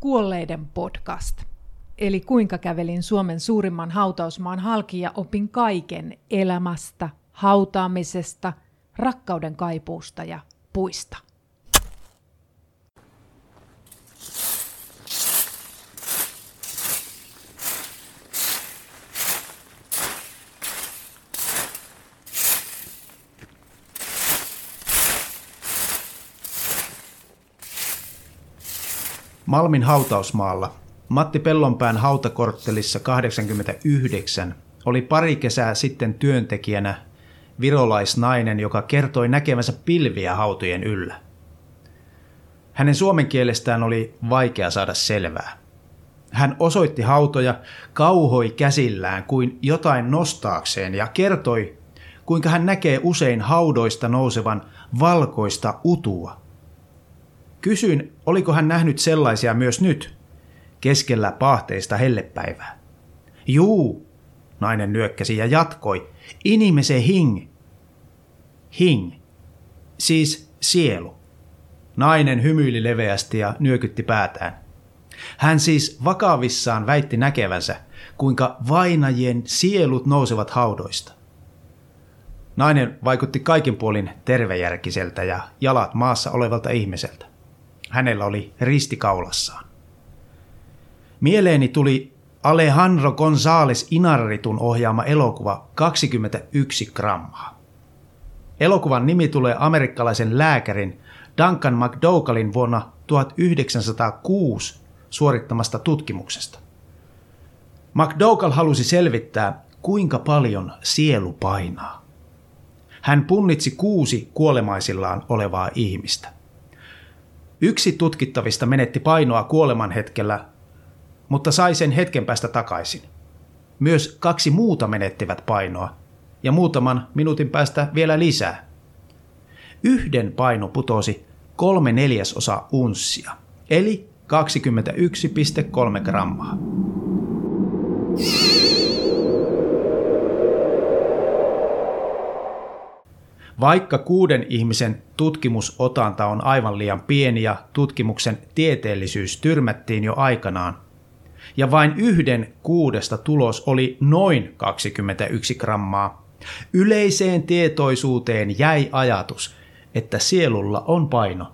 Kuolleiden podcast. Eli kuinka kävelin Suomen suurimman hautausmaan halki ja opin kaiken elämästä, hautaamisesta, rakkauden kaipuusta ja puista. Malmin hautausmaalla Matti Pellonpään hautakorttelissa 89 oli pari kesää sitten työntekijänä virolaisnainen, joka kertoi näkevänsä pilviä hautojen yllä. Hänen suomen kielestään oli vaikea saada selvää. Hän osoitti hautoja, kauhoi käsillään kuin jotain nostaakseen ja kertoi, kuinka hän näkee usein haudoista nousevan valkoista utua. Kysyin, oliko hän nähnyt sellaisia myös nyt, keskellä paahteista hellepäivää. Juu, nainen nyökkäsi ja jatkoi, inimese hing. Hing, siis sielu. Nainen hymyili leveästi ja nyökytti päätään. Hän siis vakavissaan väitti näkevänsä, kuinka vainajien sielut nousevat haudoista. Nainen vaikutti kaikin puolin tervejärkiseltä ja jalat maassa olevalta ihmiseltä. Hänellä oli risti kaulassaan. Mieleeni tuli Alejandro González Inarritun ohjaama elokuva 21 grammaa. Elokuvan nimi tulee amerikkalaisen lääkärin Duncan McDougallin vuonna 1906 suorittamasta tutkimuksesta. McDougall halusi selvittää, kuinka paljon sielu painaa. Hän punnitsi kuusi kuolemaisillaan olevaa ihmistä. Yksi tutkittavista menetti painoa kuoleman hetkellä, mutta sai sen hetken päästä takaisin. Myös kaksi muuta menettivät painoa, ja muutaman minuutin päästä vielä lisää. Yhden paino putosi kolme neljäsosa unssia, eli 21,3 grammaa. Vaikka kuuden ihmisen tutkimusotanta on aivan liian pieni ja tutkimuksen tieteellisyys tyrmättiin jo aikanaan, ja vain yhden kuudesta tulos oli noin 21 grammaa, yleiseen tietoisuuteen jäi ajatus, että sielulla on paino,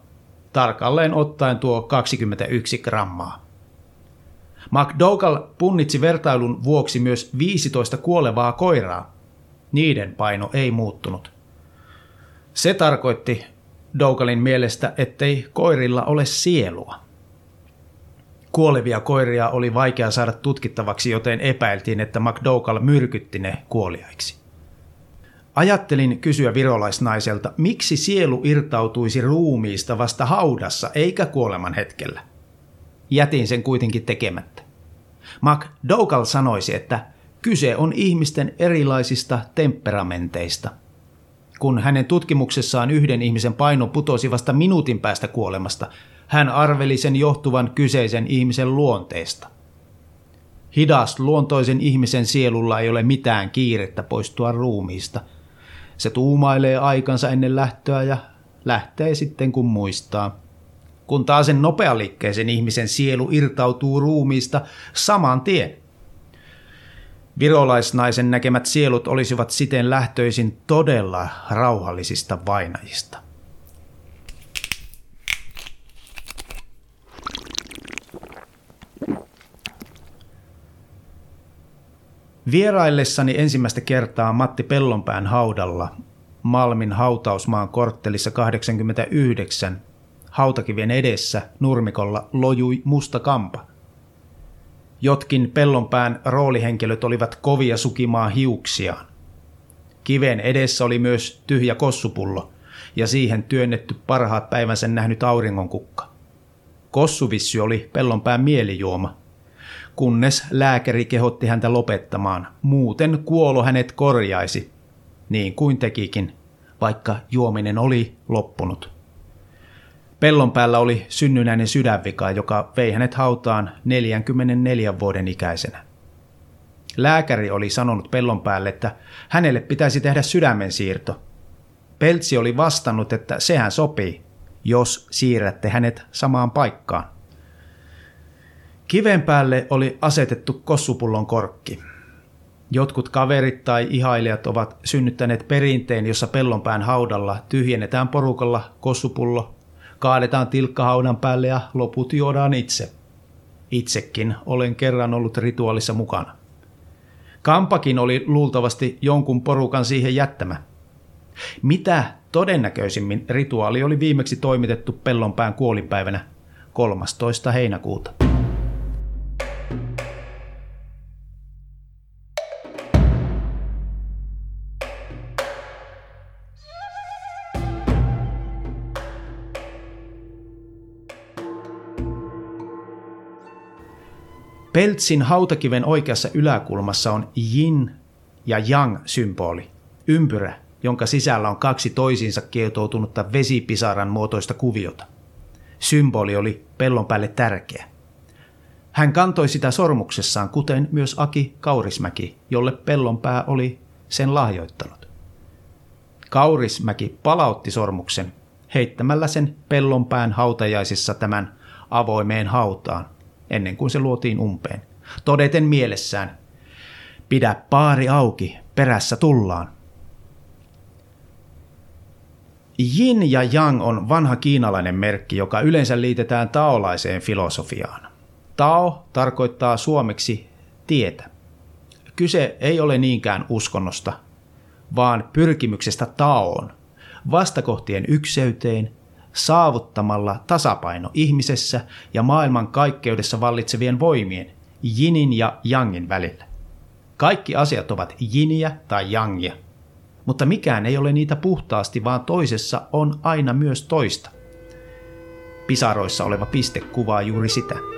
tarkalleen ottaen tuo 21 grammaa. McDougall punnitsi vertailun vuoksi myös 15 kuolevaa koiraa. Niiden paino ei muuttunut. Se tarkoitti Dougalin mielestä, ettei koirilla ole sielua. Kuolevia koiria oli vaikea saada tutkittavaksi, joten epäiltiin, että McDougall myrkytti ne kuoliaiksi. Ajattelin kysyä virolaisnaiselta, miksi sielu irtautuisi ruumiista vasta haudassa eikä kuoleman hetkellä. Jätin sen kuitenkin tekemättä. McDougall sanoisi, että kyse on ihmisten erilaisista temperamenteista – kun hänen tutkimuksessaan yhden ihmisen paino putosi vasta minuutin päästä kuolemasta, hän arveli sen johtuvan kyseisen ihmisen luonteesta. Hidas luontoisen ihmisen sielulla ei ole mitään kiirettä poistua ruumiista. Se tuumailee aikansa ennen lähtöä ja lähtee sitten kun muistaa. Kun taas sen nopealiikkeisen ihmisen sielu irtautuu ruumiista saman tien – Virolaisnaisen näkemät sielut olisivat siten lähtöisin todella rauhallisista vainajista. Vieraillessani ensimmäistä kertaa Matti Pellonpään haudalla Malmin hautausmaan korttelissa 89 hautakivien edessä nurmikolla lojui musta kampa – Jotkin pellonpään roolihenkilöt olivat kovia sukimaan hiuksiaan. Kiven edessä oli myös tyhjä kossupullo ja siihen työnnetty parhaat päivänsä nähnyt auringonkukka. Kossuvissy oli pellonpään mielijuoma, kunnes lääkäri kehotti häntä lopettamaan, muuten kuolo hänet korjaisi, niin kuin tekikin, vaikka juominen oli loppunut. Pellon päällä oli synnynäinen sydänvika, joka vei hänet hautaan 44 vuoden ikäisenä. Lääkäri oli sanonut pellon päälle, että hänelle pitäisi tehdä sydämen siirto. Peltsi oli vastannut, että sehän sopii, jos siirrätte hänet samaan paikkaan. Kiven päälle oli asetettu kossupullon korkki. Jotkut kaverit tai ihailijat ovat synnyttäneet perinteen, jossa pellonpään haudalla tyhjennetään porukalla kossupullo, kaadetaan tilkka haudan päälle ja loput juodaan itse. Itsekin olen kerran ollut rituaalissa mukana. Kampakin oli luultavasti jonkun porukan siihen jättämä. Mitä todennäköisimmin rituaali oli viimeksi toimitettu pellonpään kuolipäivänä 13. heinäkuuta. Peltsin hautakiven oikeassa yläkulmassa on yin ja yang symboli, ympyrä, jonka sisällä on kaksi toisiinsa kietoutunutta vesipisaran muotoista kuviota. Symboli oli pellon päälle tärkeä. Hän kantoi sitä sormuksessaan, kuten myös Aki Kaurismäki, jolle pellon pää oli sen lahjoittanut. Kaurismäki palautti sormuksen heittämällä sen pellonpään hautajaisissa tämän avoimeen hautaan, ennen kuin se luotiin umpeen. Todeten mielessään, pidä paari auki, perässä tullaan. Yin ja Yang on vanha kiinalainen merkki, joka yleensä liitetään taolaiseen filosofiaan. Tao tarkoittaa suomeksi tietä. Kyse ei ole niinkään uskonnosta, vaan pyrkimyksestä taoon, vastakohtien ykseyteen saavuttamalla tasapaino ihmisessä ja maailman kaikkeudessa vallitsevien voimien, jinin ja jangin välillä. Kaikki asiat ovat jiniä tai jangia, mutta mikään ei ole niitä puhtaasti, vaan toisessa on aina myös toista. Pisaroissa oleva piste kuvaa juuri sitä.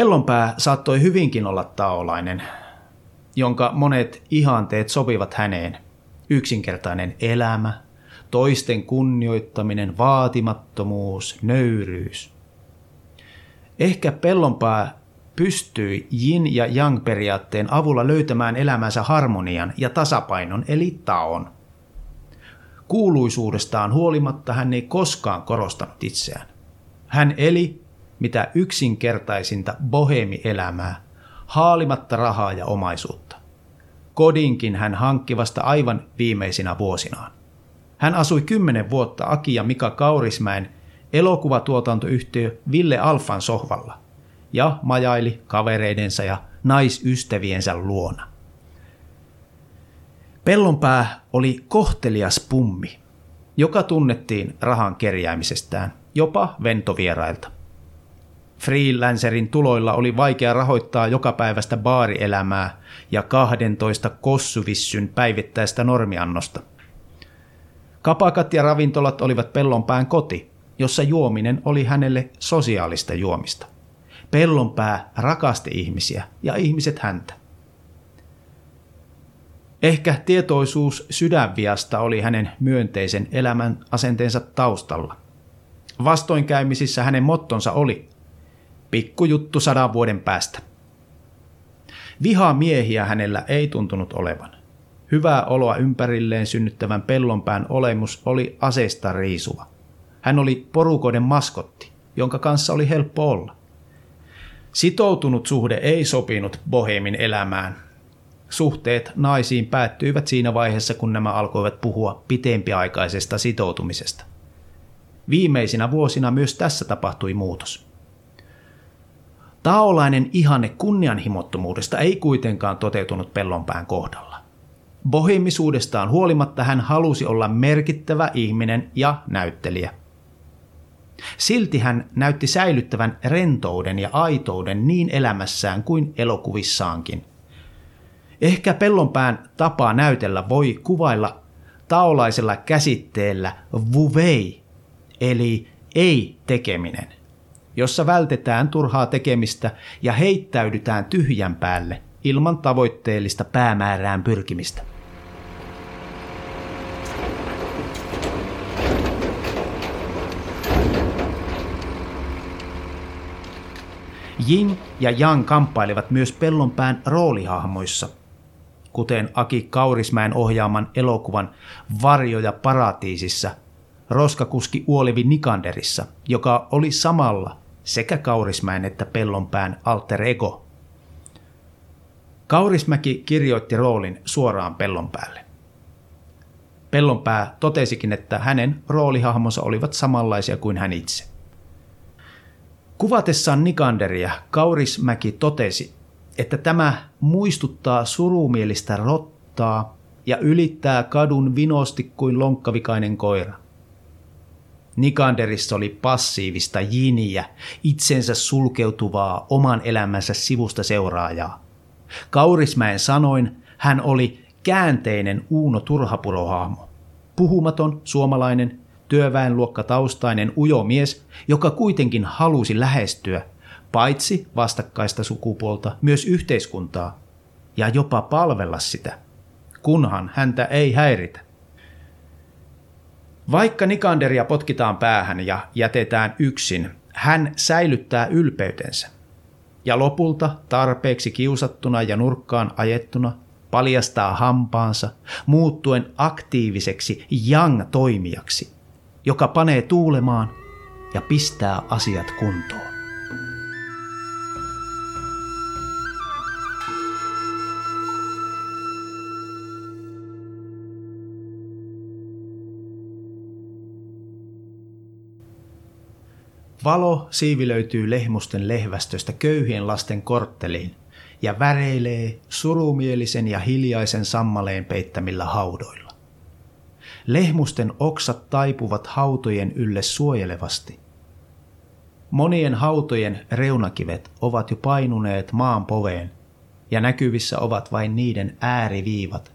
Pellonpää saattoi hyvinkin olla taolainen, jonka monet ihanteet sopivat häneen. Yksinkertainen elämä, toisten kunnioittaminen, vaatimattomuus, nöyryys. Ehkä Pellonpää pystyi yin ja yang periaatteen avulla löytämään elämänsä harmonian ja tasapainon eli taon. Kuuluisuudestaan huolimatta hän ei koskaan korostanut itseään. Hän eli mitä yksinkertaisinta bohemielämää, haalimatta rahaa ja omaisuutta. Kodinkin hän hankki vasta aivan viimeisinä vuosinaan. Hän asui kymmenen vuotta Aki ja Mika Kaurismäen elokuvatuotantoyhtiö Ville Alfan sohvalla ja majaili kavereidensa ja naisystäviensä luona. Pellonpää oli kohtelias pummi, joka tunnettiin rahan kerjäämisestään, jopa ventovierailta. Freelancerin tuloilla oli vaikea rahoittaa jokapäiväistä baarielämää ja 12 kossuvissyn päivittäistä normiannosta. Kapakat ja ravintolat olivat Pellonpään koti, jossa juominen oli hänelle sosiaalista juomista. Pellonpää rakasti ihmisiä ja ihmiset häntä. Ehkä tietoisuus sydänviasta oli hänen myönteisen elämän asenteensa taustalla. Vastoinkäymisissä hänen mottonsa oli Pikkujuttu sadan vuoden päästä. Vihaa miehiä hänellä ei tuntunut olevan. Hyvää oloa ympärilleen synnyttävän pellonpään olemus oli aseista riisuva. Hän oli porukoiden maskotti, jonka kanssa oli helppo olla. Sitoutunut suhde ei sopinut Bohemin elämään. Suhteet naisiin päättyivät siinä vaiheessa, kun nämä alkoivat puhua pitempiaikaisesta sitoutumisesta. Viimeisinä vuosina myös tässä tapahtui muutos. Taolainen ihanne kunnianhimottomuudesta ei kuitenkaan toteutunut pellonpään kohdalla. Bohemisuudestaan huolimatta hän halusi olla merkittävä ihminen ja näyttelijä. Silti hän näytti säilyttävän rentouden ja aitouden niin elämässään kuin elokuvissaankin. Ehkä pellonpään tapa näytellä voi kuvailla taolaisella käsitteellä vuvei, eli ei-tekeminen jossa vältetään turhaa tekemistä ja heittäydytään tyhjän päälle ilman tavoitteellista päämäärään pyrkimistä. Jing ja Yang kamppailivat myös pellonpään roolihahmoissa, kuten Aki Kaurismäen ohjaaman elokuvan Varjoja paratiisissa, roskakuski Uolivi Nikanderissa, joka oli samalla sekä Kaurismäen että Pellonpään alter ego. Kaurismäki kirjoitti roolin suoraan Pellonpäälle. Pellonpää totesikin, että hänen roolihahmonsa olivat samanlaisia kuin hän itse. Kuvatessaan Nikanderia Kaurismäki totesi, että tämä muistuttaa surumielistä rottaa ja ylittää kadun vinosti kuin lonkkavikainen koira. Nikanderissa oli passiivista jiniä, itsensä sulkeutuvaa oman elämänsä sivusta seuraajaa. Kaurismäen sanoin hän oli käänteinen Uuno Turhapurohaamo. Puhumaton, suomalainen, työväenluokkataustainen ujo mies, joka kuitenkin halusi lähestyä paitsi vastakkaista sukupuolta, myös yhteiskuntaa ja jopa palvella sitä, kunhan häntä ei häiritä. Vaikka Nikanderia potkitaan päähän ja jätetään yksin, hän säilyttää ylpeytensä. Ja lopulta tarpeeksi kiusattuna ja nurkkaan ajettuna paljastaa hampaansa, muuttuen aktiiviseksi yang-toimijaksi, joka panee tuulemaan ja pistää asiat kuntoon. Valo siivilöityy lehmusten lehvästöstä köyhien lasten kortteliin ja väreilee surumielisen ja hiljaisen sammaleen peittämillä haudoilla. Lehmusten oksat taipuvat hautojen ylle suojelevasti. Monien hautojen reunakivet ovat jo painuneet maan poveen ja näkyvissä ovat vain niiden ääriviivat,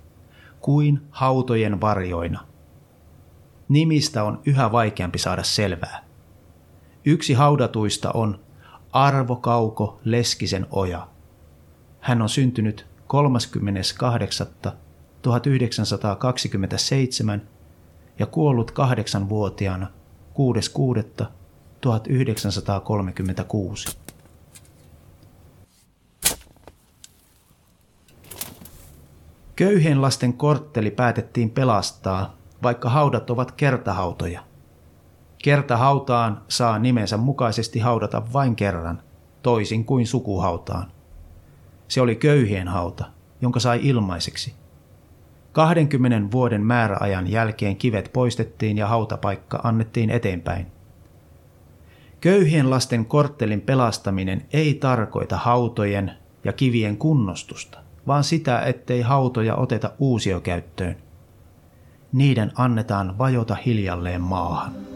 kuin hautojen varjoina. Nimistä on yhä vaikeampi saada selvää. Yksi haudatuista on Arvo Kauko Leskisen oja. Hän on syntynyt 38.1927 ja kuollut kahdeksanvuotiaana 6.6.1936. Köyhien lasten kortteli päätettiin pelastaa, vaikka haudat ovat kertahautoja – Kertahautaan saa nimensä mukaisesti haudata vain kerran, toisin kuin sukuhautaan. Se oli köyhien hauta, jonka sai ilmaiseksi. 20 vuoden määräajan jälkeen kivet poistettiin ja hautapaikka annettiin eteenpäin. Köyhien lasten korttelin pelastaminen ei tarkoita hautojen ja kivien kunnostusta, vaan sitä, ettei hautoja oteta uusiokäyttöön. Niiden annetaan vajota hiljalleen maahan.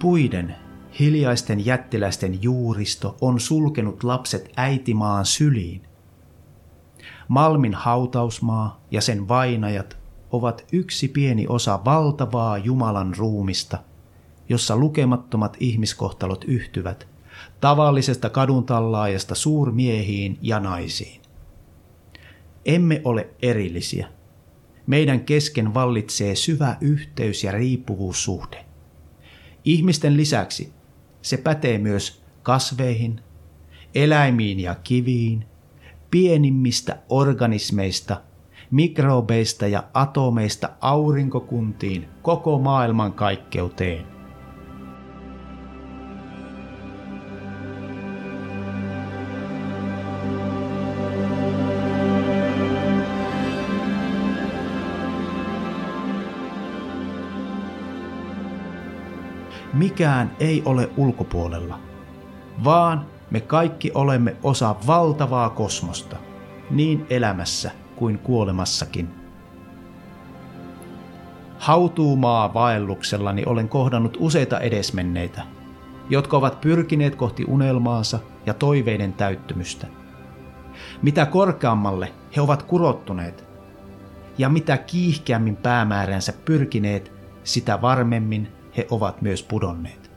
Puiden, hiljaisten jättiläisten juuristo on sulkenut lapset äitimaan syliin. Malmin hautausmaa ja sen vainajat ovat yksi pieni osa valtavaa Jumalan ruumista, jossa lukemattomat ihmiskohtalot yhtyvät tavallisesta kaduntallaajasta suurmiehiin ja naisiin. Emme ole erillisiä. Meidän kesken vallitsee syvä yhteys ja riippuvuussuhde. Ihmisten lisäksi se pätee myös kasveihin, eläimiin ja kiviin, pienimmistä organismeista, mikrobeista ja atomeista aurinkokuntiin koko maailman kaikkeuteen. Mikään ei ole ulkopuolella, vaan me kaikki olemme osa valtavaa kosmosta, niin elämässä kuin kuolemassakin. Hautuumaa vaelluksellani olen kohdannut useita edesmenneitä, jotka ovat pyrkineet kohti unelmaansa ja toiveiden täyttymystä. Mitä korkeammalle he ovat kurottuneet ja mitä kiihkeämmin päämääränsä pyrkineet, sitä varmemmin he ovat myös pudonneet.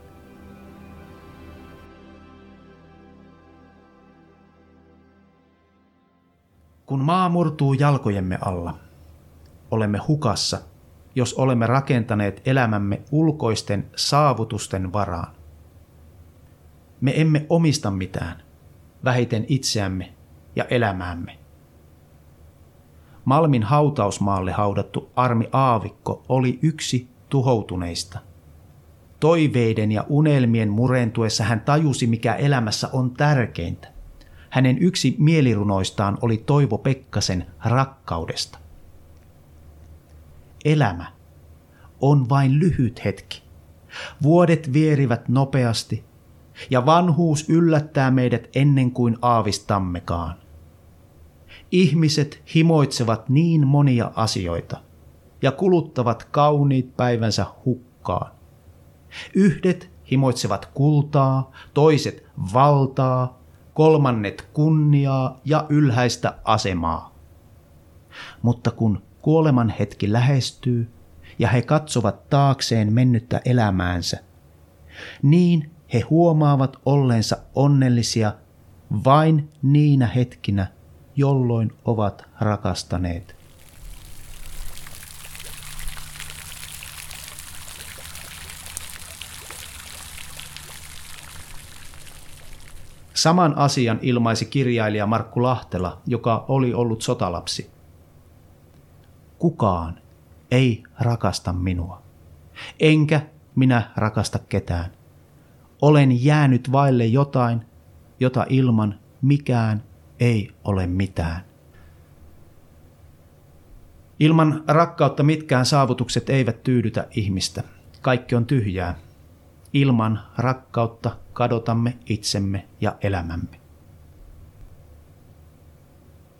Kun maa murtuu jalkojemme alla, olemme hukassa, jos olemme rakentaneet elämämme ulkoisten saavutusten varaan. Me emme omista mitään, vähiten itseämme ja elämäämme. Malmin hautausmaalle haudattu Armi Aavikko oli yksi tuhoutuneista. Toiveiden ja unelmien murentuessa hän tajusi, mikä elämässä on tärkeintä. Hänen yksi mielirunoistaan oli Toivo Pekkasen rakkaudesta. Elämä on vain lyhyt hetki. Vuodet vierivät nopeasti ja vanhuus yllättää meidät ennen kuin aavistammekaan. Ihmiset himoitsevat niin monia asioita ja kuluttavat kauniit päivänsä hukkaan. Yhdet himoitsevat kultaa, toiset valtaa, kolmannet kunniaa ja ylhäistä asemaa. Mutta kun kuoleman hetki lähestyy ja he katsovat taakseen mennyttä elämäänsä, niin he huomaavat olleensa onnellisia vain niinä hetkinä, jolloin ovat rakastaneet. Saman asian ilmaisi kirjailija Markku Lahtela, joka oli ollut sotalapsi. Kukaan ei rakasta minua, enkä minä rakasta ketään. Olen jäänyt vaille jotain, jota ilman mikään ei ole mitään. Ilman rakkautta mitkään saavutukset eivät tyydytä ihmistä. Kaikki on tyhjää. Ilman rakkautta kadotamme itsemme ja elämämme.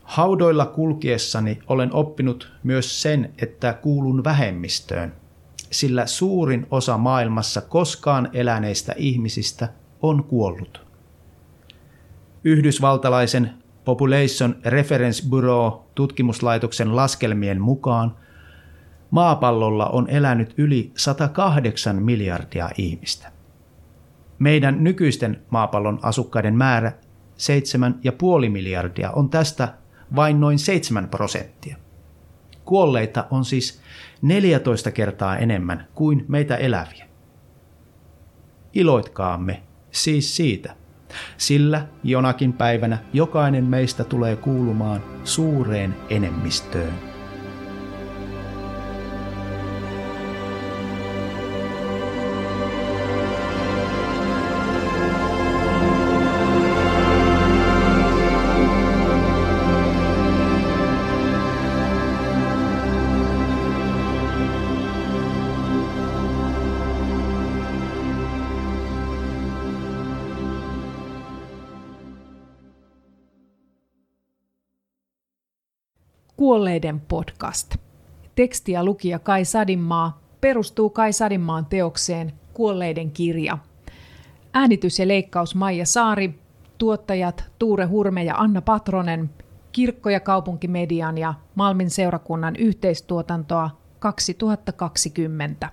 Haudoilla kulkiessani olen oppinut myös sen, että kuulun vähemmistöön, sillä suurin osa maailmassa koskaan eläneistä ihmisistä on kuollut. Yhdysvaltalaisen Population Reference Bureau tutkimuslaitoksen laskelmien mukaan maapallolla on elänyt yli 108 miljardia ihmistä. Meidän nykyisten maapallon asukkaiden määrä 7,5 miljardia on tästä vain noin 7 prosenttia. Kuolleita on siis 14 kertaa enemmän kuin meitä eläviä. Iloitkaamme siis siitä, sillä jonakin päivänä jokainen meistä tulee kuulumaan suureen enemmistöön. Kuolleiden podcast. Teksti ja lukija Kai Sadinmaa perustuu Kai Sadinmaan teokseen Kuolleiden kirja. Äänitys ja leikkaus Maija Saari, tuottajat Tuure Hurme ja Anna Patronen, Kirkko- ja kaupunkimedian ja Malmin seurakunnan yhteistuotantoa 2020.